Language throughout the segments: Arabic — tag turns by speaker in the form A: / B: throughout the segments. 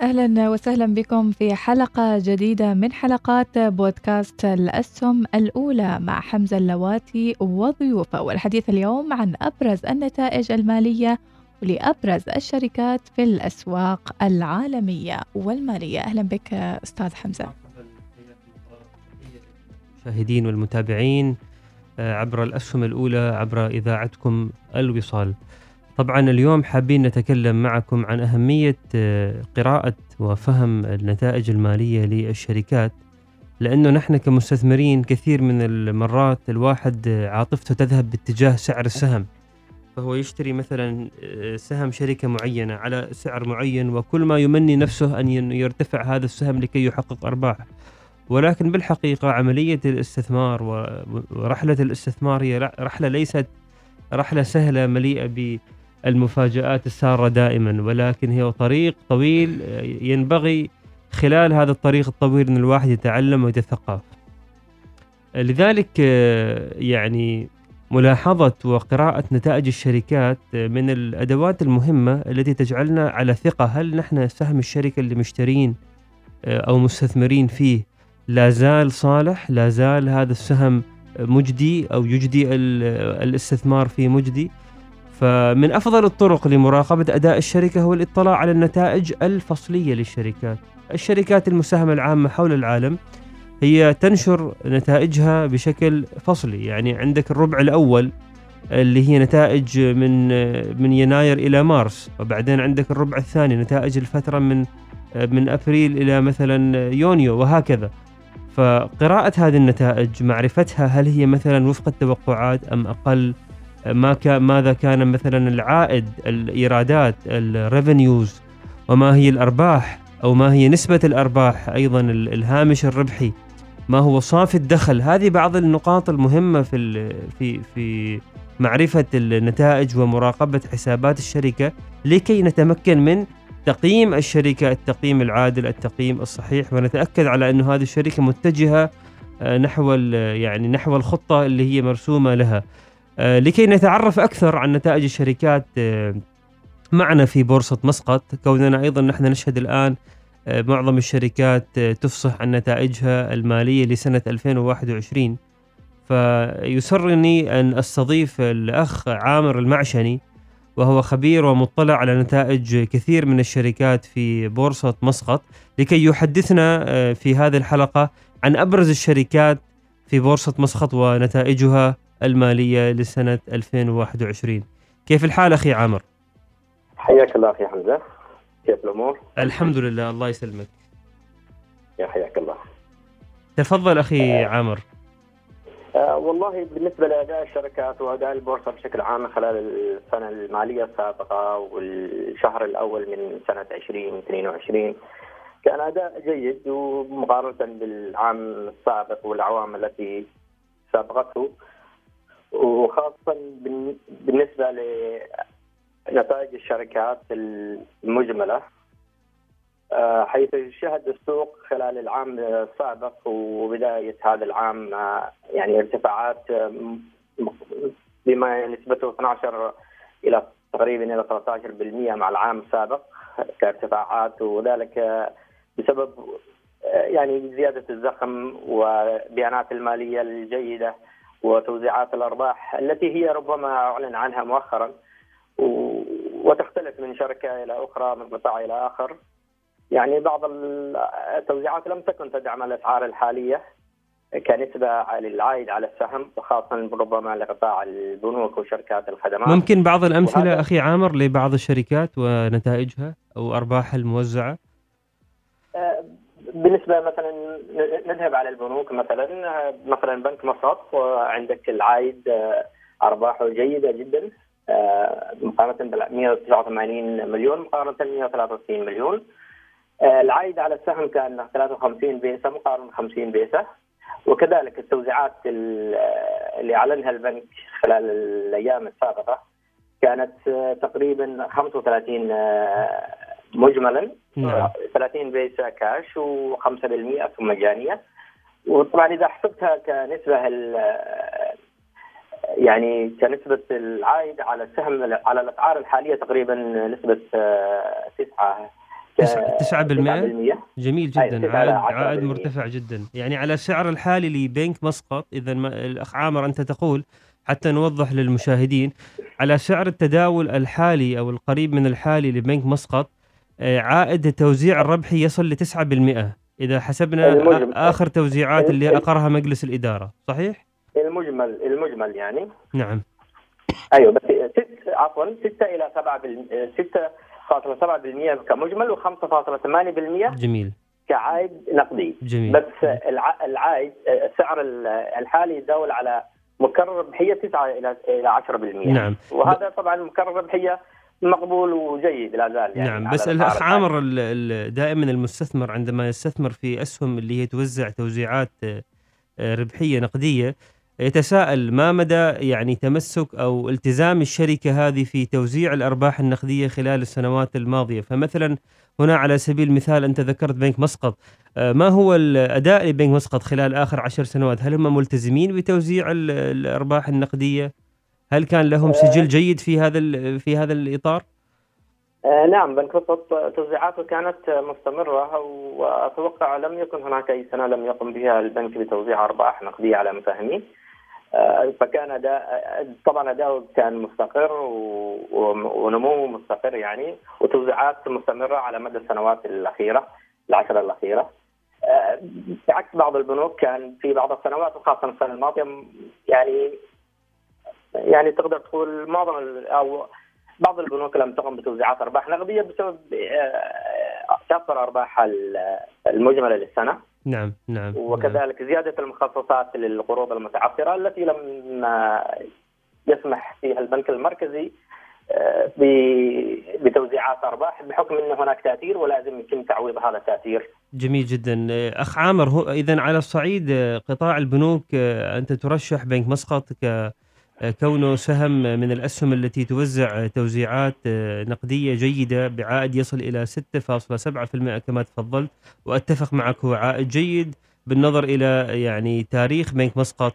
A: أهلا وسهلا بكم في حلقة جديدة من حلقات بودكاست الأسهم الأولى مع حمزة اللواتي وضيوفه والحديث اليوم عن أبرز النتائج المالية ولأبرز الشركات في الأسواق العالمية والمالية. أهلا بك أستاذ حمزة.
B: المشاهدين والمتابعين آه، عبر الأسهم الأولى عبر إذاعتكم الوصال. طبعا اليوم حابين نتكلم معكم عن أهمية آه، قراءة وفهم النتائج المالية للشركات لأنه نحن كمستثمرين كثير من المرات الواحد آه، عاطفته تذهب باتجاه سعر السهم. فهو يشتري مثلا آه، سهم شركة معينة على سعر معين وكل ما يمني نفسه أن يرتفع هذا السهم لكي يحقق أرباح. ولكن بالحقيقة عملية الاستثمار ورحلة الاستثمار هي رحلة ليست رحلة سهلة مليئة المفاجآت السارة دائما ولكن هي طريق طويل ينبغي خلال هذا الطريق الطويل أن الواحد يتعلم ويتثقف. لذلك يعني ملاحظة وقراءة نتائج الشركات من الأدوات المهمة التي تجعلنا على ثقة هل نحن سهم الشركة اللي مشترين أو مستثمرين فيه لا زال صالح؟ لا زال هذا السهم مجدي أو يجدي الاستثمار فيه مجدي؟ فمن أفضل الطرق لمراقبة أداء الشركة هو الاطلاع على النتائج الفصلية للشركات. الشركات المساهمة العامة حول العالم هي تنشر نتائجها بشكل فصلي. يعني عندك الربع الأول اللي هي نتائج من من يناير إلى مارس وبعدين عندك الربع الثاني نتائج الفترة من من أبريل إلى مثلا يونيو وهكذا. فقراءة هذه النتائج معرفتها هل هي مثلا وفق التوقعات أم أقل؟ ما كان ماذا كان مثلا العائد الإيرادات الريفنيوز وما هي الأرباح أو ما هي نسبة الأرباح أيضا الهامش الربحي. ما هو صافي الدخل. هذه بعض النقاط المهمة في في في معرفة النتائج ومراقبة حسابات الشركة لكي نتمكن من تقييم الشركة التقييم العادل التقييم الصحيح. ونتأكد على انه هذه الشركة متجهة آه، نحو يعني نحو الخطة اللي هي مرسومة لها. لكي نتعرف أكثر عن نتائج الشركات آه، معنا في بورصة مسقط كوننا أيضا نحن نشهد الآن آه، معظم الشركات تفصح عن نتائجها المالية لسنة 2021 فيسرني أن أستضيف الأخ عامر المعشني وهو خبير ومطلع على نتائج كثير من الشركات في بورصة مسقط لكي يحدثنا في هذه الحلقة عن أبرز الشركات في بورصة مسقط ونتائجها. المالية لسنة 2021 كيف الحال أخي عامر؟
C: حياك الله أخي حمزة. كيف الأمور؟
B: الحمد لله الله يسلمك.
C: يا حياك الله.
B: تفضل أخي آه. عامر.
C: آه والله بالنسبة لأداء الشركات وأداء البورصة بشكل عام خلال السنة المالية السابقة والشهر الأول من سنة 2022 كان أداء جيد ومقارنة بالعام السابق والأعوام التي سابقته. وخاصة بالنسبة لنتائج الشركات المجملة آه، حيث شهد السوق خلال العام السابق وبداية هذا العام آه، يعني ارتفاعات آه، بما نسبته 12 إلى تقريبا إلى 13% مع العام السابق كارتفاعات وذلك بسبب يعني زيادة الزخم وبيانات المالية الجيدة وتوزيعات الأرباح التي هي ربما أعلن عنها مؤخرا وتختلف من شركة إلى أخرى من قطاع إلى آخر. يعني بعض التوزيعات لم تكن تدعم الأسعار الحالية كنسبة للعائد على السهم وخاصه ربما لقطاع البنوك وشركات الخدمات.
B: ممكن بعض الأمثلة
C: وهذا-
B: أخي عامر لبعض الشركات ونتائجها أو ارباحها
C: الموزعة؟ بالنسبة مثلا نذهب على البنوك مثلا مثلا بنك مسقط آه، عندك العائد آه، أرباحه جيدة جدا آه، مقارنة بال 189 مليون مقارنة 163 مليون. آه، العائد على السهم كان 53 بيسة مقارنة 50 بيسة. وكذلك التوزيعات ال- اللي أعلنها البنك خلال الأيام السابقة كانت تقريبا 35 آه، مجملا.
B: نعم.
C: 30 بيسة كاش و5% ثم مجانية وطبعا إذا حسبتها كنسبة يعني كنسبة العائد على السهم على الأسعار الحالية تقريبا نسبة آه، 9
B: تسعة- تسعة بالمئة؟ جميل جدا. عائد عائد
C: بالمئة.
B: مرتفع جدا. يعني على السعر الحالي لبنك مسقط إذا ما- الاخ عامر أنت تقول حتى نوضح للمشاهدين على سعر التداول الحالي أو القريب من الحالي لبنك مسقط عائد التوزيع الربحي يصل ل 9% إذا حسبنا
C: المجمل.
B: آخر توزيعات اللي
C: ال-
B: أقرها مجلس الإدارة صحيح؟
C: المجمل المجمل يعني.
B: نعم.
C: أيوه بس ست عفوا 6 إلى 7 6.7% كمجمل و5.8%
B: جميل.
C: كعائد نقدي.
B: جميل.
C: بس الع- العائد السعر ال- الحالي يتداول على مكرر ربحيه 9 إلى إلى 10%
B: نعم.
C: وهذا طبعا مكرر ربحيه مقبول وجيد لا زال يعني
B: نعم بس الاخ. عامر دائما المستثمر عندما يستثمر في أسهم اللي هي توزع توزيعات آه، آه، ربحية نقدية يتساءل ما مدى يعني تمسك أو التزام الشركة هذه في توزيع الأرباح النقدية خلال السنوات الماضية؟ فمثلا هنا على سبيل المثال أنت ذكرت بنك مسقط آه، ما هو الأداء لبنك مسقط خلال آخر عشر سنوات؟ هل هم ملتزمين بتوزيع ال- الأرباح النقدية؟ هل كان لهم سجل جيد في هذا في هذا الإطار؟
C: آه نعم بنك مسقط توزيعاته كانت مستمرة وأتوقع لم يكن هناك أي سنة لم يقم بها البنك بتوزيع أرباح نقدية على مساهميه آه، فكان اداء طبعا أداؤه كان مستقر ونموه مستقر يعني وتوزيعات مستمرة على مدى السنوات الأخيرة العشره الأخيرة. آه، بعكس بعض البنوك كان في بعض السنوات وخاصة السنة الماضية م- يعني يعني تقدر تقول معظم أو بعض البنوك لم تقم بتوزيعات أرباح نقدية بسبب آه، كثر ارباحها ال- المجملة للسنة.
B: نعم نعم نعم.
C: وكذلك زيادة المخصصات للقروض المتعثرة التي لم آه، يسمح فيها البنك المركزي آه، بتوزيعات أرباح بحكم أن هناك تأثير ولازم يتم تعويض هذا التأثير.
B: جميل جدا. أخ عامر اذا على الصعيد آه، قطاع البنوك آه، أنت ترشح بنك مسقط ك آه، كونه سهم من الأسهم التي توزع آه، توزيعات آه، نقدية جيدة بعائد يصل إلى 6.7% كما تفضلت. وأتفق معك هو عائد جيد بالنظر إلى يعني تاريخ بنك مسقط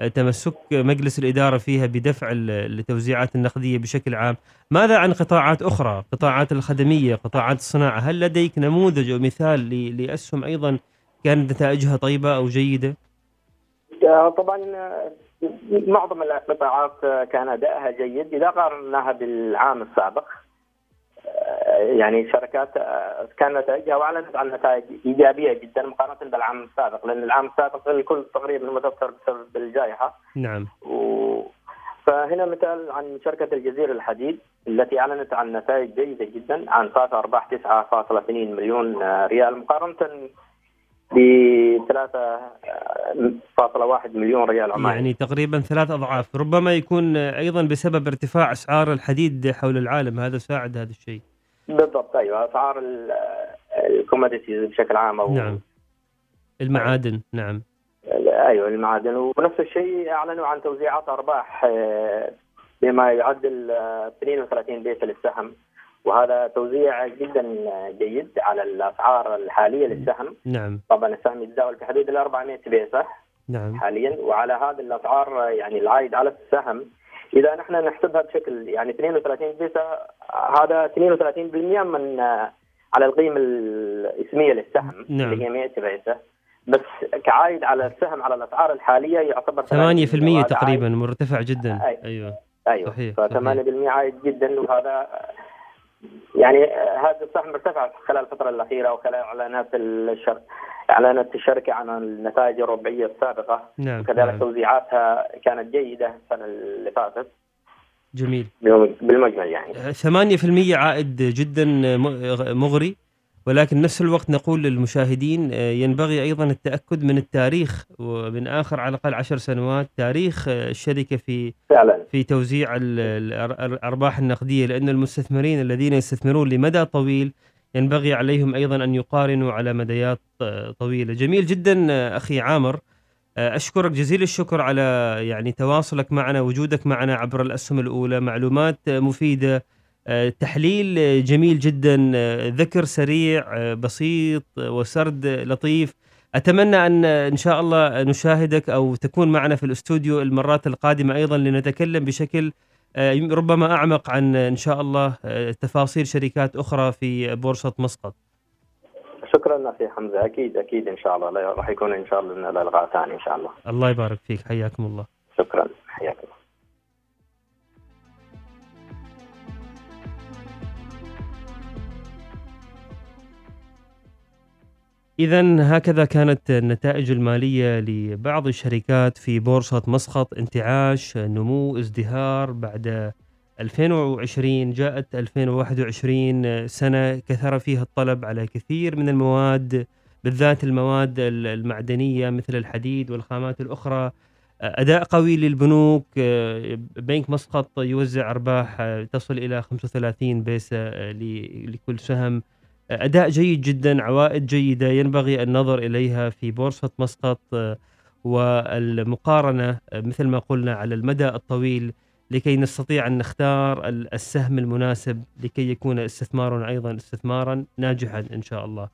B: وتمسك مجلس الإدارة فيها بدفع ال- التوزيعات النقدية بشكل عام. ماذا عن قطاعات أخرى؟ قطاعات الخدمية قطاعات الصناعة هل لديك نموذج أو مثال لأسهم أيضا كانت نتائجها طيبة أو جيدة؟
C: آه، طبعا آه، معظم القطاعات كان أدائها جيد إذا قارناها بالعام السابق آه، يعني شركات آه، كان نتائجها وأعلنت عن نتائج إيجابية جدا مقارنة بالعام السابق لأن العام السابق الكل تقريبا متاثر بسبب الجائحة.
B: نعم.
C: و... فهنا مثال عن شركة الجزيرة الحديد التي أعلنت عن نتائج جيدة جدا عن صافي أرباح 9.2 مليون آه، ريال مقارنة ب 3.1 مليون ريال عماني
B: يعني تقريبا ثلاث أضعاف ربما يكون أيضا بسبب ارتفاع أسعار الحديد حول العالم هذا ساعد هذا الشيء.
C: بالضبط أيوة أسعار الكوموديتيز بشكل عام أو
B: نعم. المعادن نعم.
C: أيوه المعادن. ونفس الشيء أعلنوا عن توزيعات أرباح آه، بما يعدل آه، 32 بيت للسهم. وهذا توزيع جدا جيد على الأسعار الحالية للسهم.
B: نعم.
C: طبعا السهم يتداول في حدود ال 400 بيسه
B: نعم.
C: حاليا. وعلى هذه الأسعار يعني العائد على السهم إذا نحن نحسبها بشكل يعني 32 بيسه هذا 32% من على القيمة الاسمية للسهم
B: نعم.
C: اللي هي 100 بيسه بس كعائد على السهم على الأسعار الحالية يعتبر
B: 8%
C: وهذا
B: تقريبا مرتفع جدا. أيوه.
C: عائد- أيوه.
B: صحيح،
C: ف 8% عائد جدا وهذا يعني هذا السهم ارتفع خلال الفترة الأخيرة وخلال إعلانات الشركة اعلنت الشركة عن النتائج الربعية السابقة.
B: نعم
C: وكذلك
B: نعم.
C: توزيعاتها كانت جيدة السنة اللي فاتت.
B: جميل.
C: بالمجمل يعني.
B: 8% عائد جدا مغري. ولكن نفس الوقت نقول للمشاهدين آه، ينبغي أيضا التأكد من التاريخ ومن آخر على الأقل عشر سنوات تاريخ آه، الشركة في
C: فعلا.
B: في توزيع الأرباح النقدية لأن المستثمرين الذين يستثمرون لمدى طويل ينبغي عليهم أيضا أن يقارنوا على مديات آه، طويلة. جميل جدا أخي عامر. أشكرك جزيل الشكر على يعني تواصلك معنا وجودك معنا عبر الأسهم الأولى معلومات مفيدة. تحليل جميل جدا ذكر سريع بسيط وسرد لطيف أتمنى أن إن شاء الله نشاهدك أو تكون معنا في الاستوديو المرات القادمة أيضا لنتكلم بشكل ربما أعمق عن إن شاء الله تفاصيل شركات أخرى في بورصة مسقط.
C: شكرا أخي حمزة أكيد أكيد إن شاء الله راح يكون إن شاء الله لنا لقاء ثاني إن شاء الله.
B: الله يبارك فيك حياكم الله.
C: شكرا حياك
B: إذا هكذا كانت النتائج المالية لبعض الشركات في بورصة مسقط. انتعاش نمو ازدهار بعد 2020 جاءت 2021 سنة كثر فيها الطلب على كثير من المواد بالذات المواد المعدنية مثل الحديد والخامات الأخرى. أداء قوي للبنوك. بنك مسقط يوزع أرباح تصل إلى 35 بيسة لكل سهم. أداء جيد جدا عوائد جيدة ينبغي النظر إليها في بورصة مسقط آه، والمقارنة آه، مثل ما قلنا على المدى الطويل لكي نستطيع أن نختار السهم المناسب لكي يكون استثمارنا أيضا استثمارا ناجحا إن شاء الله.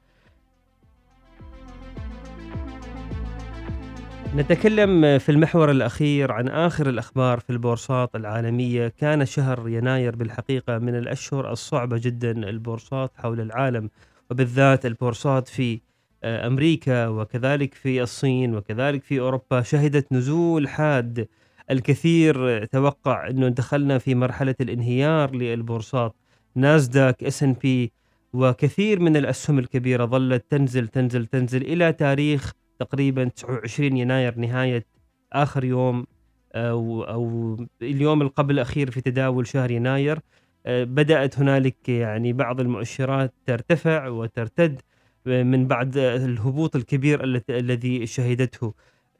B: نتكلم في المحور الأخير عن آخر الأخبار في البورصات العالمية. كان شهر يناير بالحقيقة من الأشهر الصعبة جدا البورصات حول العالم وبالذات البورصات في آه، أمريكا وكذلك في الصين وكذلك في أوروبا. شهدت نزول حاد الكثير توقع أنه دخلنا في مرحلة الانهيار للبورصات. ناسداك إس إن بي وكثير من الأسهم الكبيرة ظلت تنزل تنزل تنزل إلى تاريخ تقريبا 29 يناير نهاية آخر يوم أو أو اليوم القبل الأخير في تداول شهر يناير. آه، بدأت هنالك يعني بعض المؤشرات ترتفع وترتد من بعد الهبوط الكبير الذي شهدته.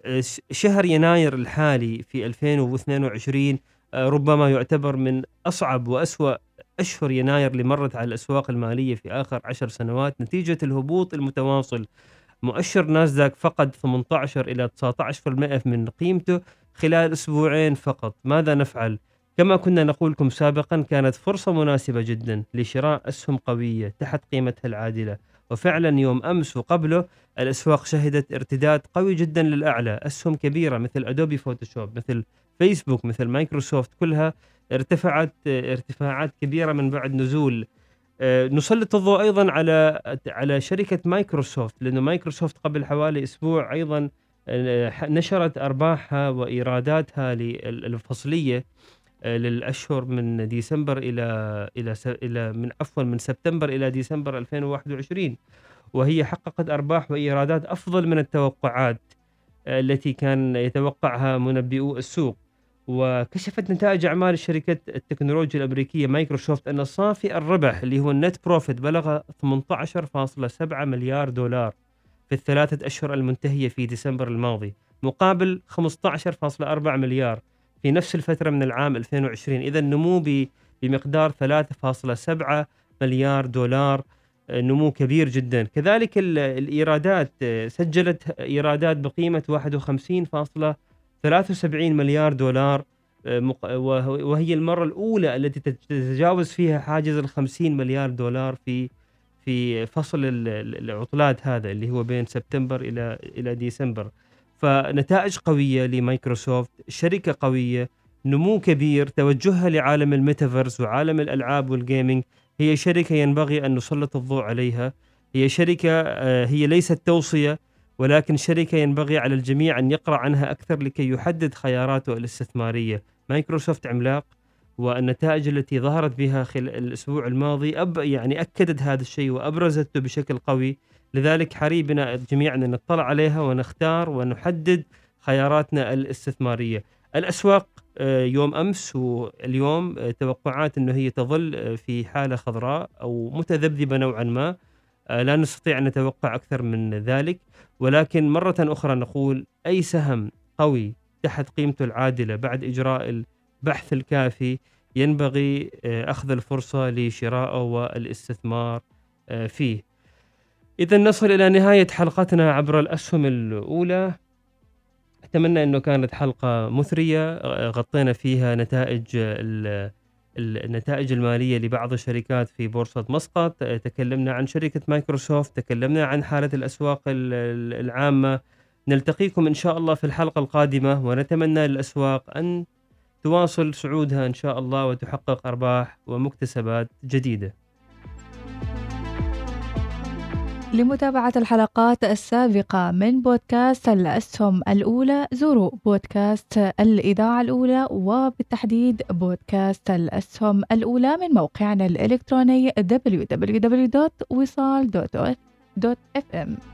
B: آه، شهر يناير الحالي في 2022 آه، ربما يعتبر من أصعب وأسوأ أشهر يناير اللي مرت على الأسواق المالية في آخر عشر سنوات نتيجة الهبوط المتواصل. مؤشر ناسداك فقد 18 إلى 19% من قيمته خلال أسبوعين فقط. ماذا نفعل؟ كما كنا نقول لكم سابقا كانت فرصة مناسبة جدا لشراء أسهم قوية تحت قيمتها العادلة. وفعلا يوم أمس وقبله الأسواق شهدت ارتداد قوي جدا للأعلى. أسهم كبيرة مثل أدوبي فوتوشوب مثل فيسبوك مثل مايكروسوفت كلها ارتفعت ارتفاعات كبيرة من بعد نزول نسلط الضوء أيضا على على شركة مايكروسوفت لأنه مايكروسوفت قبل حوالي أسبوع أيضا آه، نشرت أرباحها وإيراداتها الفصليه آه، للأشهر من ديسمبر إلى إلى إلى من عفوا من سبتمبر إلى ديسمبر 2021 وهي حققت أرباح وإيرادات أفضل من التوقعات التي كان يتوقعها منبئو السوق. وكشفت نتائج أعمال الشركة التكنولوجيا الأمريكية مايكروسوفت أن صافي الربح اللي هو ال net profit بلغ 18.7 مليار دولار في الثلاثة أشهر المنتهية في ديسمبر الماضي مقابل 15.4 مليار في نفس الفترة من العام 2020 إذا نمو بمقدار 3.7 مليار دولار نمو كبير جدا كذلك الإيرادات سجلت إيرادات بقيمة 51. 73 مليار دولار آه، وهي المرة الأولى التي تتجاوز فيها حاجز ال 50 مليار دولار في في فصل العطلات هذا اللي هو بين سبتمبر إلى إلى ديسمبر. فنتائج قوية لمايكروسوفت شركة قوية نمو كبير توجهها لعالم الميتافيرس وعالم الألعاب وال gaming هي شركة ينبغي أن نسلط الضوء عليها. هي شركة آه، هي ليست توصية. ولكن شركة ينبغي على الجميع أن يقرأ عنها أكثر لكي يحدد خياراته الاستثمارية. مايكروسوفت عملاق والنتائج التي ظهرت بها خلال الأسبوع الماضي أب يعني أكدت هذا الشيء وأبرزته بشكل قوي. لذلك حري بنا جميعا أن نطلع عليها ونختار ونحدد خياراتنا الاستثمارية. الأسواق آه، يوم أمس واليوم آه، توقعات إنه هي تظل آه، في حالة خضراء أو متذبذبة نوعا ما. لا نستطيع أن نتوقع أكثر من ذلك ولكن مرة أخرى نقول أي سهم قوي تحت قيمته العادلة بعد إجراء البحث الكافي ينبغي أخذ الفرصة لشرائه والاستثمار فيه. إذا نصل إلى نهاية حلقتنا عبر الأسهم الأولى أتمنى إنه كانت حلقة مثرية غطينا فيها نتائج النتائج المالية لبعض الشركات في بورصة مسقط. تكلمنا عن شركة مايكروسوفت تكلمنا عن حالة الأسواق العامة. نلتقيكم إن شاء الله في الحلقة القادمة ونتمنى للأسواق أن تواصل صعودها إن شاء الله وتحقق أرباح ومكتسبات جديدة.
A: لمتابعة الحلقات السابقة من بودكاست الأسهم الأولى زوروا بودكاست الإذاعة الأولى وبالتحديد بودكاست الأسهم الأولى من موقعنا الإلكتروني www.wisal.fm